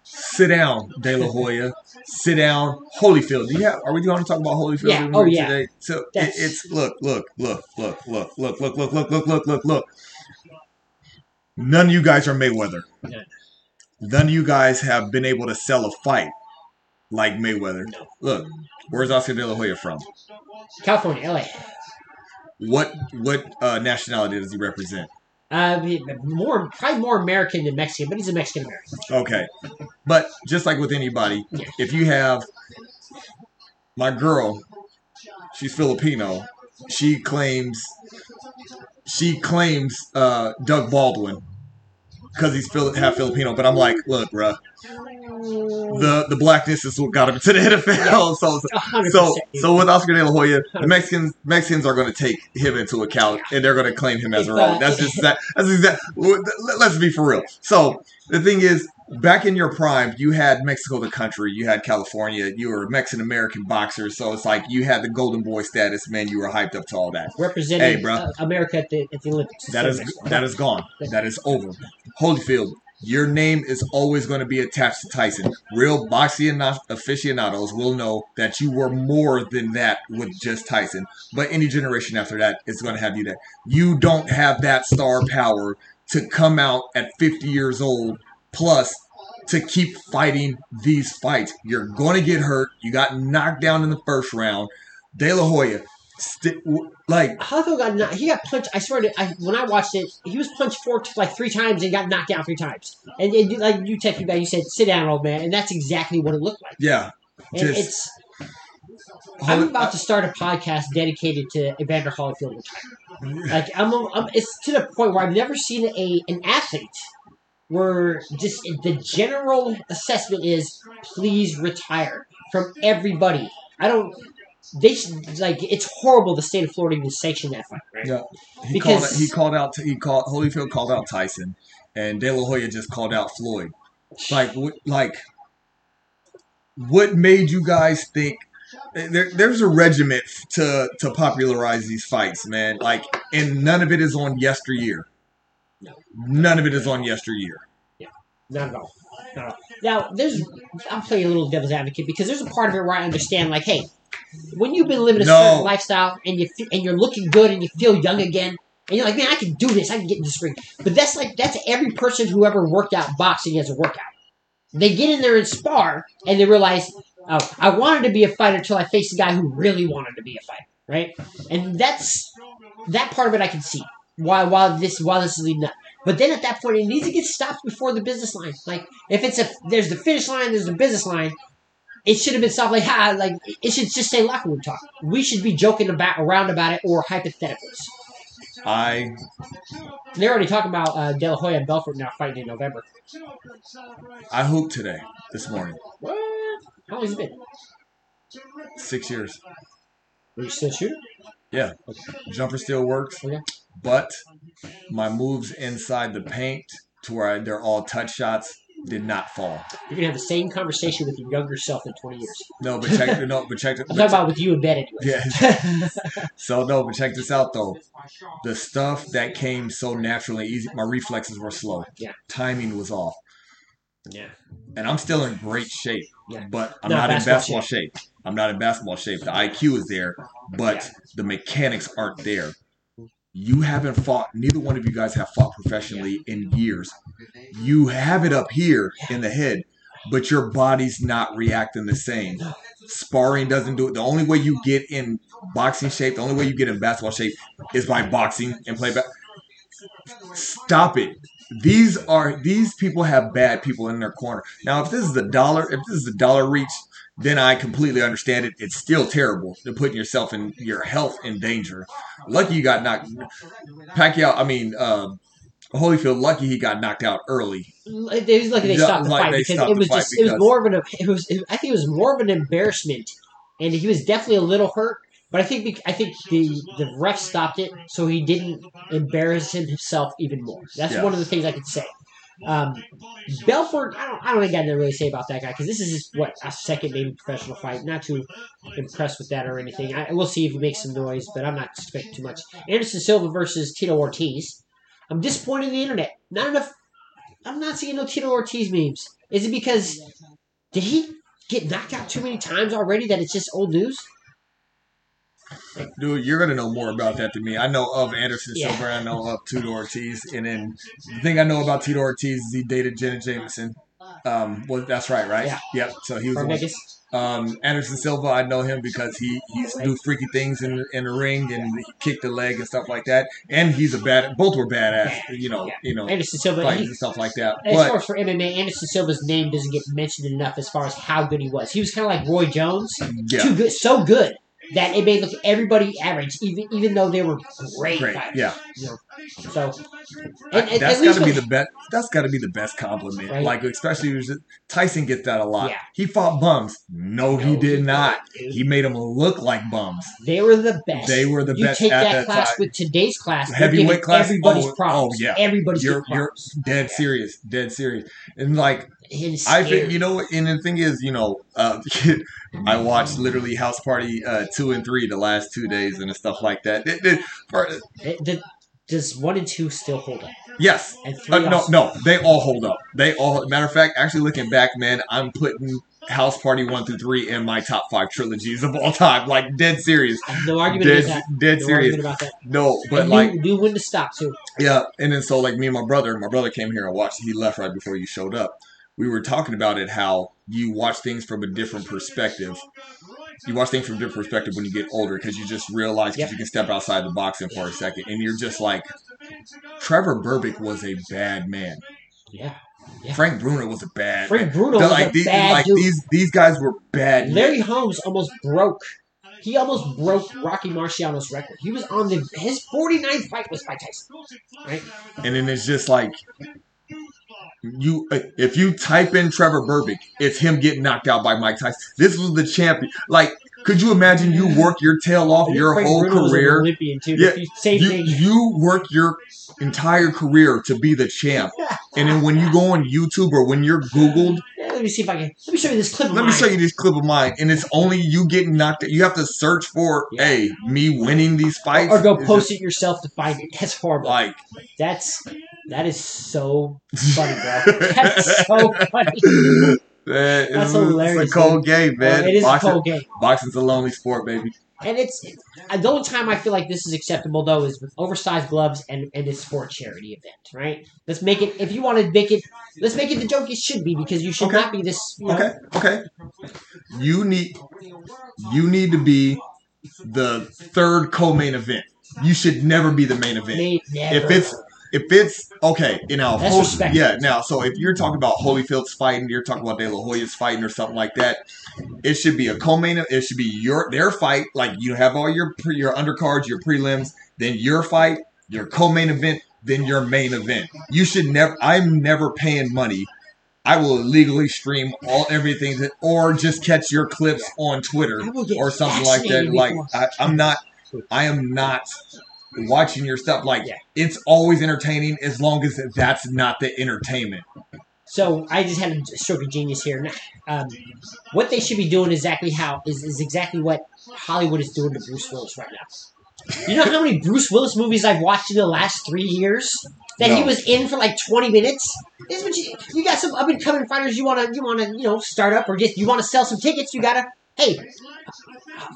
C: Sit down, De La Hoya. Sit down, Holyfield. Do you have? Are we going to talk about Holyfield
A: Yeah. Oh, yeah.
C: today? So it, it's look, look, look, look, look, look, look, look, look, look, look, look, look. None of you guys are Mayweather.
A: Yeah.
C: none of you guys have been able to sell a fight like Mayweather. Look, where's Oscar De La Hoya from?
A: California, LA.
C: What what uh, nationality does he represent?
A: Uh, more probably more American than Mexican, but he's a Mexican American.
C: Okay, but just like with anybody,
A: Yeah.
C: if you have my girl, she's Filipino. She claims she claims uh, Doug Baldwin because he's Fili- half Filipino. But I'm like, look, bruh, the the blackness is what got him to the NFL. So
A: A hundred
C: so so with Oscar De La Hoya, the Mexicans Mexicans are going to take him into account and they're going to claim him as their own.
A: uh,
C: That's just that. That's exact. Let's be for real. So the thing is, back in your prime, you had Mexico the country, you had California, you were a Mexican American boxer. So it's like you had the golden boy status, man. You were hyped up to all that.
A: representing
C: Hey, bro.
A: uh, America at the at the Olympics.
C: That is that is gone. That is over. Holyfield, your name is always going to be attached to Tyson. Real boxing aficionados will know that you were more than that with just Tyson. But any generation after that is going to have you there. You don't have that star power to come out at 50 years old plus to keep fighting these fights. You're going to get hurt. You got knocked down in the first round. De La Hoya, st- like
A: Holyfield got knocked, he got punched. I swear to I, when I watched it, he was punched four like three times and got knocked down three times. And, and you- like you texted me back, you said, "Sit down, old man," and that's exactly what it looked like.
C: yeah.
A: And
C: Just-
A: it's I'm about to start a podcast dedicated to Evander Holyfield retirement. Like I'm, I'm, it's to the point where I've never seen a an athlete where just the general assessment is please retire from everybody. I don't. They should, like it's horrible the state of Florida even sanctioned that fight. Right?
C: Yeah, he
A: Because-
C: called. He called out. He called. Holyfield called out Tyson, and De La Hoya just called out Floyd. Like, what, like, what made you guys think? Eh, there, there's a regiment to to popularize these fights, man. Like, and none of it is on yesteryear.
A: No.
C: None of it is on yesteryear.
A: Yeah, Not at all. Not at all. Now, there's I'm playing a little devil's advocate because there's a part of it where I understand, like, hey, when you've been living a
C: No.
A: certain lifestyle and you and you're looking good and you feel young again, and you're like, man, I can do this, I can get in this ring. But that's like that's every person who ever worked out boxing as a workout. They get in there and spar, and they realize, oh, I wanted to be a fighter until I faced a guy who really wanted to be a fighter, right? And that's that part of it I can see. Why while this while this is leading up. But then at that point, it needs to get stopped before the business line. Like if it's a there's the finish line, there's the business line. It should have been stopped. Like ha, like it should just say locker room talk. We should be joking about around about it or hypotheticals.
C: I
A: They're already talking about uh, De La Hoya and Belfort now fighting in November.
C: I hooped today, this morning,
A: What? How long has it been?
C: six years.
A: Are you still shooting?
C: Jumper still works,
A: Okay.
C: but my moves inside the paint to where I, they're all touch shots did not fall.
A: You're gonna have the same conversation with your younger self in 20 years.
C: No, but check no, but check
A: I'm
C: but
A: talking about with you in bed, anyways.
C: Yeah. So no, but check this out though. The stuff that came so naturally easy, my reflexes were slow.
A: Yeah.
C: Timing was off.
A: yeah.
C: And I'm still in great shape.
A: Yeah.
C: But I'm
A: No,
C: not in
A: basketball
C: basketball shape. I'm not in basketball shape. The IQ is there, but
A: Yeah.
C: the mechanics aren't there. You haven't fought, neither one of you guys have fought professionally in years. You have it up here in the head, but your body's not reacting the same. Sparring doesn't do it. The only way you get in boxing shape, the only way you get in basketball shape is by boxing and play back. Stop it. These are these people have bad people in their corner. Now, if this is the dollar, if this is the dollar reach, then I completely understand it. It's still terrible. They're putting yourself and your health in danger. Lucky you got knocked. Pacquiao, I mean, uh, Holyfield. Lucky he got knocked out early.
A: It was like they stopped the
C: like
A: fight because it was just it was more of an it was it, I think it was more of an embarrassment, and he was definitely a little hurt. But I think I think the the ref stopped it so he didn't embarrass himself even more. That's
C: Yeah.
A: one of the things I could say. Um, Belfort, I don't I don't think can really say about that guy because this is his what a second maybe professional fight. Not too impressed with that or anything. I we'll see if he makes some noise, but I'm not expecting too much. Anderson Silva versus Tito Ortiz. I'm disappointed in the internet. Not enough I'm not seeing no Tito Ortiz memes. Is it because did he get knocked out too many times already that it's just old news?
C: Dude, you're gonna know more about that than me. I know of Anderson
A: Yeah.
C: Silva, I know of Tito Ortiz, and then the thing I know about Tito Ortiz is he dated Jenna Jameson, Um, well, that's right, right?
A: Yeah.
C: Yep. So he was
A: From
C: the one-
A: Vegas.
C: um, Anderson Silva. I know him because he he used to do freaky things in in the ring and he kicked the leg and stuff like that. And he's a bad. Both were badass. You know.
A: Yeah.
C: You know.
A: Anderson Silva. He,
C: and stuff like that.
A: as
C: But
A: far as for MMA, Anderson Silva's name doesn't get mentioned enough as far as how good he was. He was kind of like Roy Jones,
C: yeah,
A: too good, so good that it made look everybody average, even even though they were great.
C: great.
A: fighters.
C: Yeah.
A: You know, so and, and
C: that's got to be the best. That's got to be the best compliment.
A: Right.
C: Like especially Tyson gets that a lot.
A: Yeah.
C: He fought bums. No, he did
A: he
C: not.
A: didn't.
C: He made them look like bums.
A: They were the best.
C: They were the
A: you
C: best
A: take
C: at
A: that,
C: that
A: class
C: time.
A: with today's class,
C: Heavyweight class?
A: Everybody's
C: Oh, oh, yeah.
A: Everybody's
C: You're you're dead serious, dead serious, and like I think you know, and the thing is, you know, uh, I watched literally House Party uh, two and three the last two days and stuff like that. It- it- for-
A: the- does one and two still hold up?
C: yes,
A: And three
C: uh, no,
A: also-
C: no, they all hold up. They all. Matter of fact, actually looking back, man, I'm putting House Party one through three in my top five trilogies of all time. Like dead serious,
A: No argument
C: dead,
A: about that.
C: dead
A: No
C: serious.
A: about that.
C: No, but
A: and
C: like
A: knew when to stop too.
C: Yeah, and then so like me and my brother, my brother came here and watched. He left right before you showed up. We were talking about it how you watch things from a different perspective. You watch things from a different perspective when you get older because you just realize because
A: Yep.
C: you can step outside the box boxing for a second and you're just like, Trevor Berbick was a bad man.
A: Yeah. Yeah.
C: Frank Bruno was a bad.
A: Frank. Bruno was
C: like
A: a
C: these,
A: bad
C: like
A: dude.
C: these these guys were bad. men.
A: Larry Holmes almost broke. He almost broke Rocky Marciano's record. He was on the his 49th fight was by Tyson. Right?
C: and then it's just like you if you type in Trevor Berbick, it's him getting knocked out by Mike Tyson. This was the champion. Like, could you imagine you work your tail off your whole career?
A: Olympian too.
C: Yeah,
A: same
C: You you work your entire career to be the champ, and then when you go on YouTube or when you're Googled,
A: let me see if I can. Let me show you this clip. Of
C: let me
A: mine.
C: show you this clip of mine, and it's only you getting knocked out. You have to search for,
A: Yeah.
C: hey, me winning these fights,
A: Or go post
C: just
A: it yourself to find it. That's horrible.
C: Like,
A: That's that is so funny, bro. That's so funny.
C: man,
A: That's
C: it's,
A: hilarious,
C: It's a cold game, man.
A: Well, it is
C: Boxing-
A: a cold game,
C: Boxing's a lonely sport, baby.
A: And it's uh, the only time I feel like this is acceptable though is with oversized gloves and and it's for a charity event, right? Let's make it. If you want to make it, let's make it the joke it should be because you should
C: Okay.
A: not be this. You know,
C: Okay, okay. You need you need to be the third co-main event. You should never be the main event.
A: Never.
C: If it's if it's okay, you know,
A: That's
C: yeah. Now, so if you're talking about Holyfield's fighting, you're talking about De La Hoya's fighting or something like that. It should be a co-main. It should be your their fight. Like you have all your pre, your undercards, your prelims, then your fight, your co-main event, then your main event. You should never. I'm never paying money. I will illegally stream all everything that, or just catch your clips on Twitter
A: I will get
C: or something like that. Like I, I'm not, I am not watching your stuff. Like
A: Yeah.
C: it's always entertaining as long as that's not the entertainment.
A: So I just had a stroke of genius here. Um, what they should be doing exactly how is, is exactly what Hollywood is doing to Bruce Willis right now. You know how many Bruce Willis movies I've watched in the last three years that he was in for like twenty minutes? This is what you, you got some up and coming fighters you want to you want to you know start up or just you want to sell some tickets. You gotta hey,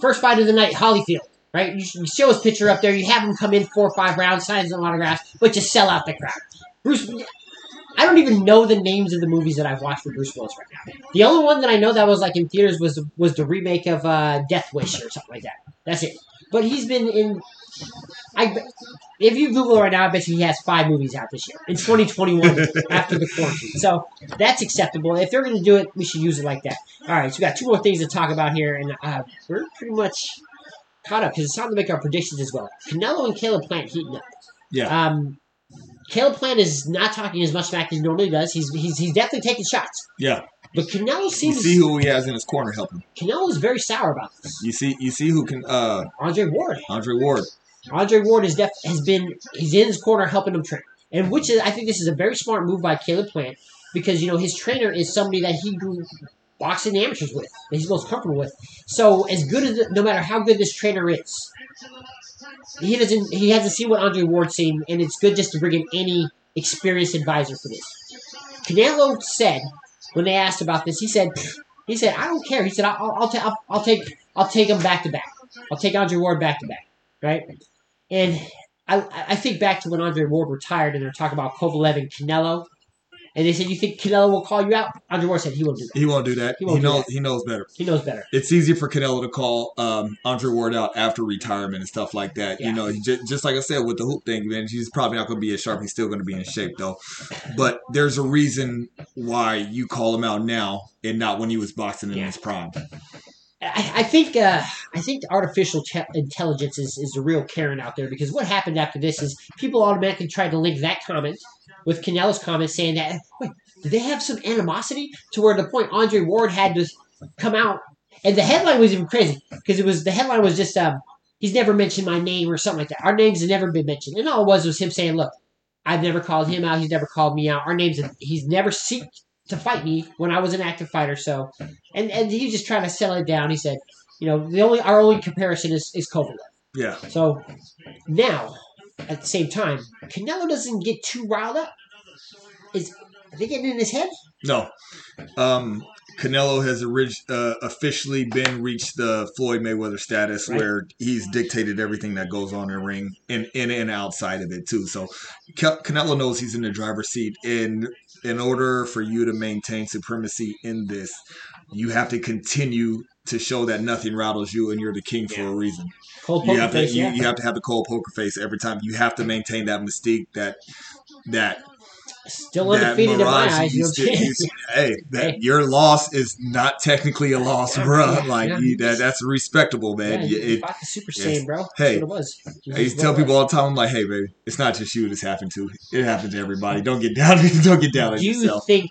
A: first fight of the night, Holyfield. Right, you, you show his picture up there. You have him come in four or five rounds, signs some autographs, but you sell out the crowd. Bruce, I don't even know the names of the movies that I've watched with Bruce Willis right now. The only one that I know that was like in theaters was was the remake of uh, Death Wish or something like that. That's it. But he's been in. I if you Google it right now, I bet you he has five movies out this year in 2021 after the quarantine. So that's acceptable. If they're going to do it, we should use it like that. All right, so we got two more things to talk about here, and uh, we're pretty much caught up because it's time to make our predictions as well. Canelo and Caleb Plant heating up.
C: Yeah.
A: Um, Caleb Plant is not talking as much smack as he normally does. He's he's, he's definitely taking shots.
C: Yeah.
A: But Canelo seems.
C: You see who he has in his corner helping.
A: Canelo is very sour about this.
C: You see, you see who can. uh
A: Andre Ward.
C: Andre Ward.
A: Andre Ward is def- has been he's in his corner helping him train, and which is I think this is a very smart move by Caleb Plant because you know his trainer is somebody that he grew boxing amateurs with that he's most comfortable with. So as good as no matter how good this trainer is, he doesn't he hasn't seen what Andre Ward's seen, and it's good just to bring in any experienced advisor for this. Canelo said when they asked about this, he said he said I don't care. He said I'll I'll, I'll, I'll take I'll take him back to back. I'll take Andre Ward back to back, right? And I, I think back to when Andre Ward retired, and they're talking about Kovalev and Canelo, and they said, "You think Canelo will call you out?" Andre Ward said he won't do that.
C: He won't do that.
A: He
C: He,
A: won't do
C: knows.
A: that.
C: He knows better.
A: He knows better.
C: It's easier for Canelo to call um, Andre Ward out after retirement and stuff like that.
A: Yeah.
C: You know, just, just like I said with the hoop thing, man, he's probably not going to be as sharp. He's still going to be in shape though. But there's a reason why you call him out now and not when he was boxing in
A: Yeah.
C: his prime.
A: I, I think uh, I think artificial te- intelligence is, is the real Karen out there because what happened after this is people automatically tried to link that comment with Canelo's comment saying that wait did they have some animosity to where the point Andre Ward had to come out and the headline was even crazy because it was the headline was just um, he's never mentioned my name or something like that our names have never been mentioned and all it was was him saying look I've never called him out he's never called me out our names he's never seeked to fight me when I was an active fighter so and and he was just trying to sell it down. He said, you know, the only our only comparison is is Kovalev.
C: Yeah.
A: So now, at the same time, Canelo doesn't get too riled up. Is are they getting in his head?
C: No. Um, Canelo has orig- uh, officially been reached the Floyd Mayweather status
A: Right.
C: where he's dictated everything that goes on in the ring and in and outside of it too. So Canelo knows he's in the driver's seat. And in order for you to maintain supremacy in this, you have to continue to show that nothing rattles you and you're the king for a reason.
A: Cold
C: You have to
A: face,
C: you,
A: yeah.
C: you have to have the cold poker face every time. You have to maintain that mystique that that
A: Still
C: that
A: undefeated in my
C: mirage
A: eyes. You know
C: used
A: what I'm
C: to-
A: saying?
C: to- hey, that
A: Hey.
C: your loss is not technically a loss,
A: Yeah,
C: bruh.
A: yeah,
C: like
A: yeah.
C: you, that, that's respectable, man.
A: Yeah,
C: You- it-
A: the Super. Saiyan, bro.
C: Hey,
A: That's what it was.
C: I used to tell people all the time, I'm like, hey, baby, it's not just you this happened to. It happens to everybody. Don't get down. Don't get down on
A: Do you
C: yourself.
A: think?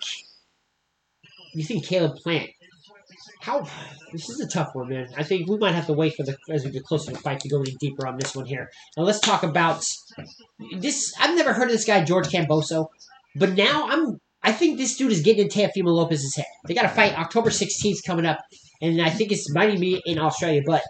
A: You think Caleb Plant? How? This is a tough one, man. I think we might have to wait for the as we get closer to the fight to go any deeper on this one here. Now let's talk about this. I've never heard of this guy George Kambosos, but now I'm. I think this dude is getting in Teofimo Lopez's head. They got a fight October 16th coming up, and I think it's might be in Australia, but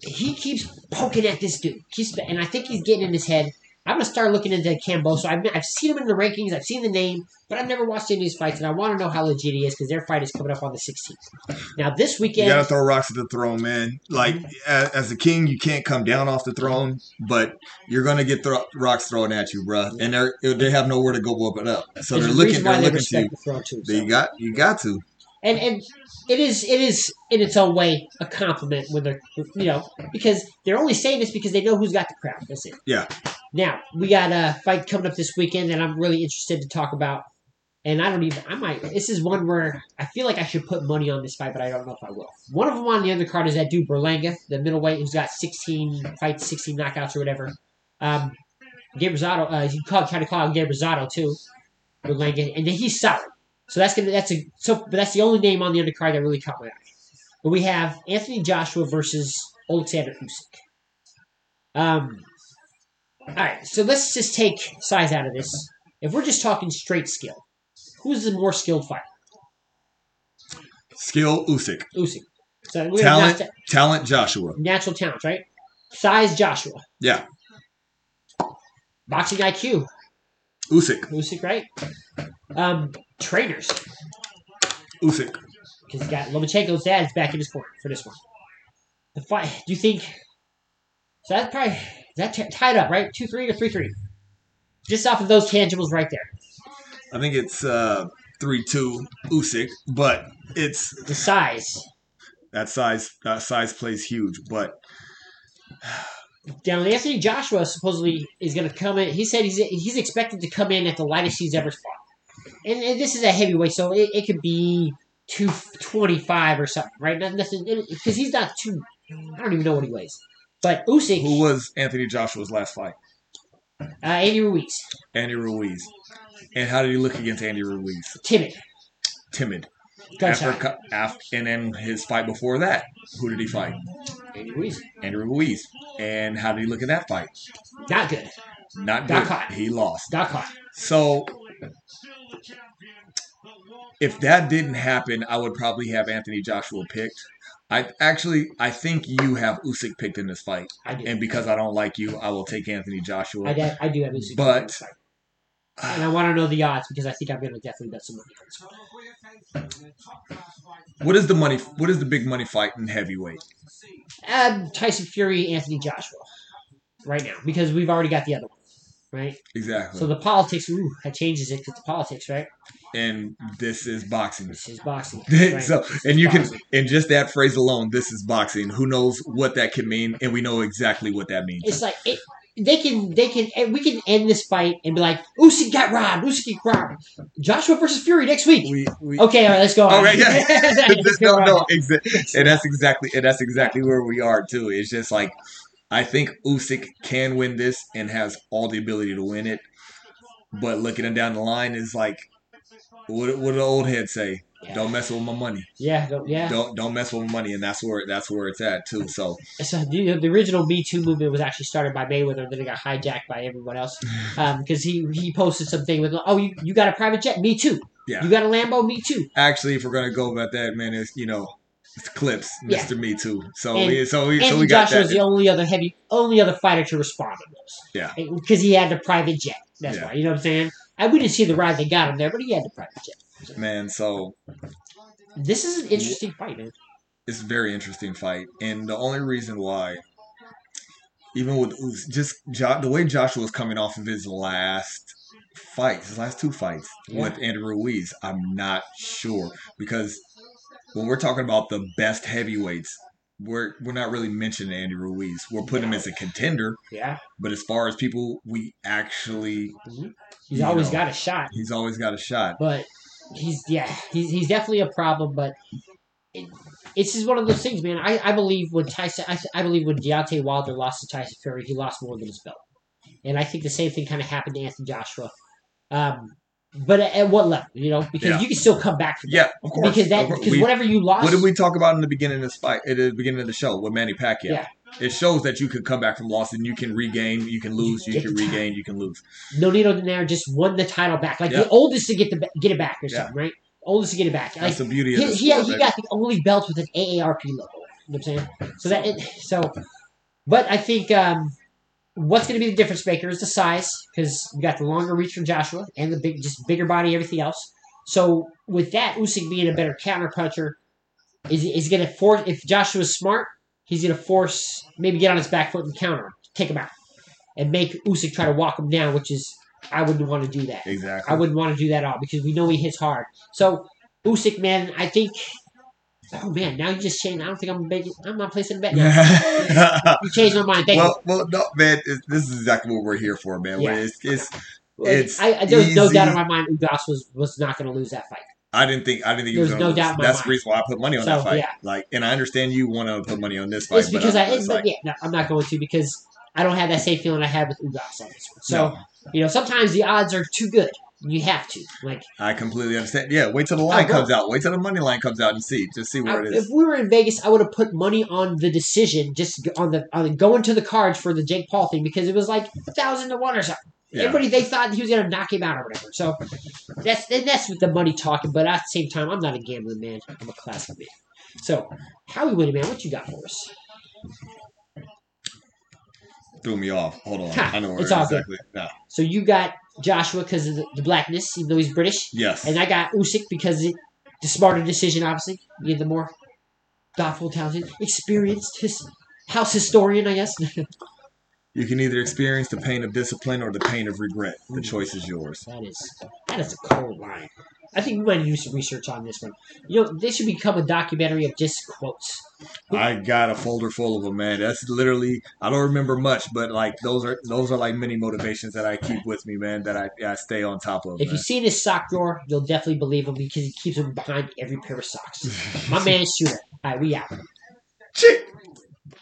A: he keeps poking at this dude. Keeps, and I think he's getting in his head. I'm gonna start looking into Kambosos. I've, I've seen him in the rankings. I've seen the name, but I've never watched any of his fights, and I want to know how legit he is because their fight is coming up on the 16th. Now this weekend, You
C: gotta throw rocks at the throne, man. Like mm-hmm. as, as a king, you can't come down off the throne, but you're gonna get thro- rocks thrown at you, bro. And they they have nowhere to go but up. So they're looking. They're
A: they
C: looking to you.
A: the too.
C: They
A: so.
C: got you got to.
A: and and it is it is in its own way a compliment when they're you know because they're only saying this because they know who's got the crown. That's it.
C: Yeah.
A: Now we got a fight coming up this weekend that I'm really interested to talk about, and I don't even I might this is one where I feel like I should put money on this fight, but I don't know if I will. One of them on the undercard is that dude Berlanga, the middleweight who's got 16 fights, 16 knockouts or whatever. Um, Gabe Rosado, uh, you call kind of call him Gabe Rosado too, Berlanga, and then he's solid. So that's gonna that's a so but that's the only name on the undercard that really caught my eye. But we have Anthony Joshua versus Alexander Usyk. Um, all right, so let's just take size out of this. If we're just talking straight skill, who's the more skilled fighter?
C: Skill Usyk.
A: Usyk. So we
C: Talent
A: have
C: talent Joshua.
A: natural talent, right? Size Joshua.
C: Yeah.
A: Boxing IQ,
C: Usyk.
A: Usyk, right? Um, trainers,
C: Usyk.
A: because he's got Lomachenko's dad is back in his corner for this one. The fight. Do you think? So that's probably that t- tied up, right? Two three or three three. Just off of those tangibles right there.
C: I think it's uh three two Usyk, but it's
A: The size.
C: that size that size plays huge. But
A: Now Anthony Joshua supposedly is going to come in. He said he's he's expected to come in at the lightest he's ever fought, and, and this is a heavyweight, so it, it could be two twenty five or something, right? Nothing because he's not too. I don't even know what he weighs, but Usyk,
C: who was Anthony Joshua's last fight?
A: uh, Andy Ruiz,
C: Andy Ruiz. And how did he look against Andy Ruiz?
A: timid,
C: Timid. After, co- af- and then his fight before that, who did he fight?
A: Andy Ruiz,
C: Andy Ruiz. And how did he look in that fight?
A: not good.
C: Not good. He lost.
A: Got caught.
C: So if that didn't happen, I would probably have Anthony Joshua picked. I actually I think you have Usyk picked in this fight,
A: I do.
C: and because I don't like you, I will take Anthony Joshua.
A: I, do- I do have Usyk.
C: But-
A: in this fight. and I want to know the odds because I think I'm going to definitely bet some money on this.
C: What is the money? What is the big money fight in heavyweight?
A: Um, Tyson Fury, Anthony Joshua, right now because we've already got the other one. Right?
C: exactly.
A: So the politics, ooh, that changes it because the politics, right?
C: and this is boxing.
A: This is boxing. Right?
C: so, and you can, and just that phrase alone, this is boxing. Who knows what that can mean, and we know exactly what that means.
A: It's like it, they can, they can, and we can end this fight and be like, Usyk got robbed. Usyk got robbed. Joshua versus Fury next week.
C: We, we,
A: Okay, all right, let's go. on.
C: Okay, yeah. No, no, exa- and that's exactly, and that's exactly where we are too. It's just like, I think Usyk can win this and has all the ability to win it, but looking it down the line is like, what what did the old head say?
A: Yeah.
C: Don't mess with my money.
A: Yeah, don't- yeah.
C: Don't don't mess with my money, and that's where that's where it's at too. So
A: So the, the original Me Too movement was actually started by Mayweather, then it got hijacked by everyone else um, because he he posted something with, "Oh, you, you got a private jet? Me too.
C: Yeah.
A: You got a Lambo? Me too."
C: actually, if we're gonna go about that, man, is you know, clips,
A: Yeah.
C: Mister Me Too. So
A: And-
C: we so we
A: And
C: so we got
A: Joshua was the only other heavy, only other fighter to respond to those.
C: Yeah.
A: because he had the private jet. That's
C: Yeah.
A: why. You know what I'm saying? I we didn't see the ride they got him there, but he had the private jet.
C: Man, so
A: This is an interesting fight, man.
C: it's a very interesting fight, and the only reason why, even with just jo- the way Joshua was coming off of his last fights, his last two fights
A: Yeah.
C: with Andrew Ruiz, I'm not sure because when we're talking about the best heavyweights, we're we're not really mentioning Andy Ruiz. We're putting him as a contender,
A: Yeah,
C: but as far as people we actually,
A: he's always
C: know.
A: got a shot,
C: he's always got a shot.
A: but he's yeah, he's he's definitely a problem. But it, it's just one of those things, man. I, I believe when Tyson, I, I believe when Deontay Wilder lost to Tyson Fury, he lost more than his belt, and I think the same thing kind of happened to Anthony Joshua. Um, but at, at what level, you know? Because
C: Yeah.
A: you can still come back from that.
C: Yeah, of course.
A: because that because whatever you lost,
C: What did we talk about in the beginning of this fight? At the beginning of the show with Manny Pacquiao.
A: Yeah.
C: It shows that you can come back from loss and you can regain, you can lose, you
A: Get
C: can regain, you can lose.
A: Nonito Donaire just won the title back, like
C: Yeah.
A: the oldest to get the get it back or
C: Yeah.
A: something, right? Oldest to get it back. Like,
C: That's the beauty of
A: he,
C: the
A: he, he got the only belt with an AARP logo. You know what I'm saying? So that it, so, but I think um, what's going to be the difference maker is the size because you got the longer reach from Joshua and the big, just bigger body, everything else. So with that, Usyk being a better counter puncher is is going to force. If Joshua's smart, he's going to force maybe get on his back foot and counter him, take him out, and make Usyk try to walk him down, which is I wouldn't want to do that.
C: Exactly.
A: I wouldn't want to do that at all because we know he hits hard. So Usyk, man, I think. Oh man, now you just changed. I don't think I'm big. I'm not placing a bet. You changed my mind. Thank
C: well, well, no, man. This is exactly what we're here for, man.
A: Yeah.
C: It's, it's,
A: you.
C: it's
A: I, I, there was no doubt in my mind Ugas was was not going to lose that fight.
C: I didn't think, I didn't think he was
A: There's no doubt
C: lose.
A: my
C: That's the reason why I put money on
A: So,
C: that fight.
A: yeah.
C: Like, and I understand you want to put money on this fight,
A: It's because I.
C: it's
A: It's,
C: like,
A: yeah, no, I'm not going to because I don't have that same feeling I had with Ugas on this one. So
C: no,
A: you know, sometimes the odds are too good. You have to like.
C: I completely understand. Yeah, wait till the oh,
A: line
C: comes out. Wait till the money line comes out and see, just see
A: I,
C: where it
A: if we were in Vegas, I would have put money on the decision, just on the on the going to the cards for the Jake Paul thing because it was like a thousand to one or something.
C: Yeah.
A: Everybody they thought he was gonna knock him out or whatever. So that's and that's with the money talking. But at the same time, I'm not a gambling man. I'm a classic man. So how we winning, man? What you got for us?
C: Threw me off. Hold on.
A: Ha,
C: I know where
A: it's
C: exactly. No.
A: So you got Joshua because of the, the blackness, even though he's British,
C: Yes.
A: and I got Usyk because it, the smarter decision, obviously. You the more thoughtful, talented, experienced his house historian, I guess.
C: You can either experience the pain of discipline or the pain of regret. The choice is yours.
A: That is that is a cold line. I think we might do some research on this one. You know, this should become a documentary of just quotes.
C: I got a folder full of them, man. That's literally I don't remember much, but like those are those are like many motivations that I keep with me, man. That I, I stay on top of.
A: If
C: man.
A: you see this sock drawer, you'll definitely believe him because he keeps them behind every pair of socks. My man, Shoota. All right, we out.
C: Chick.